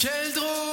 Quel drôle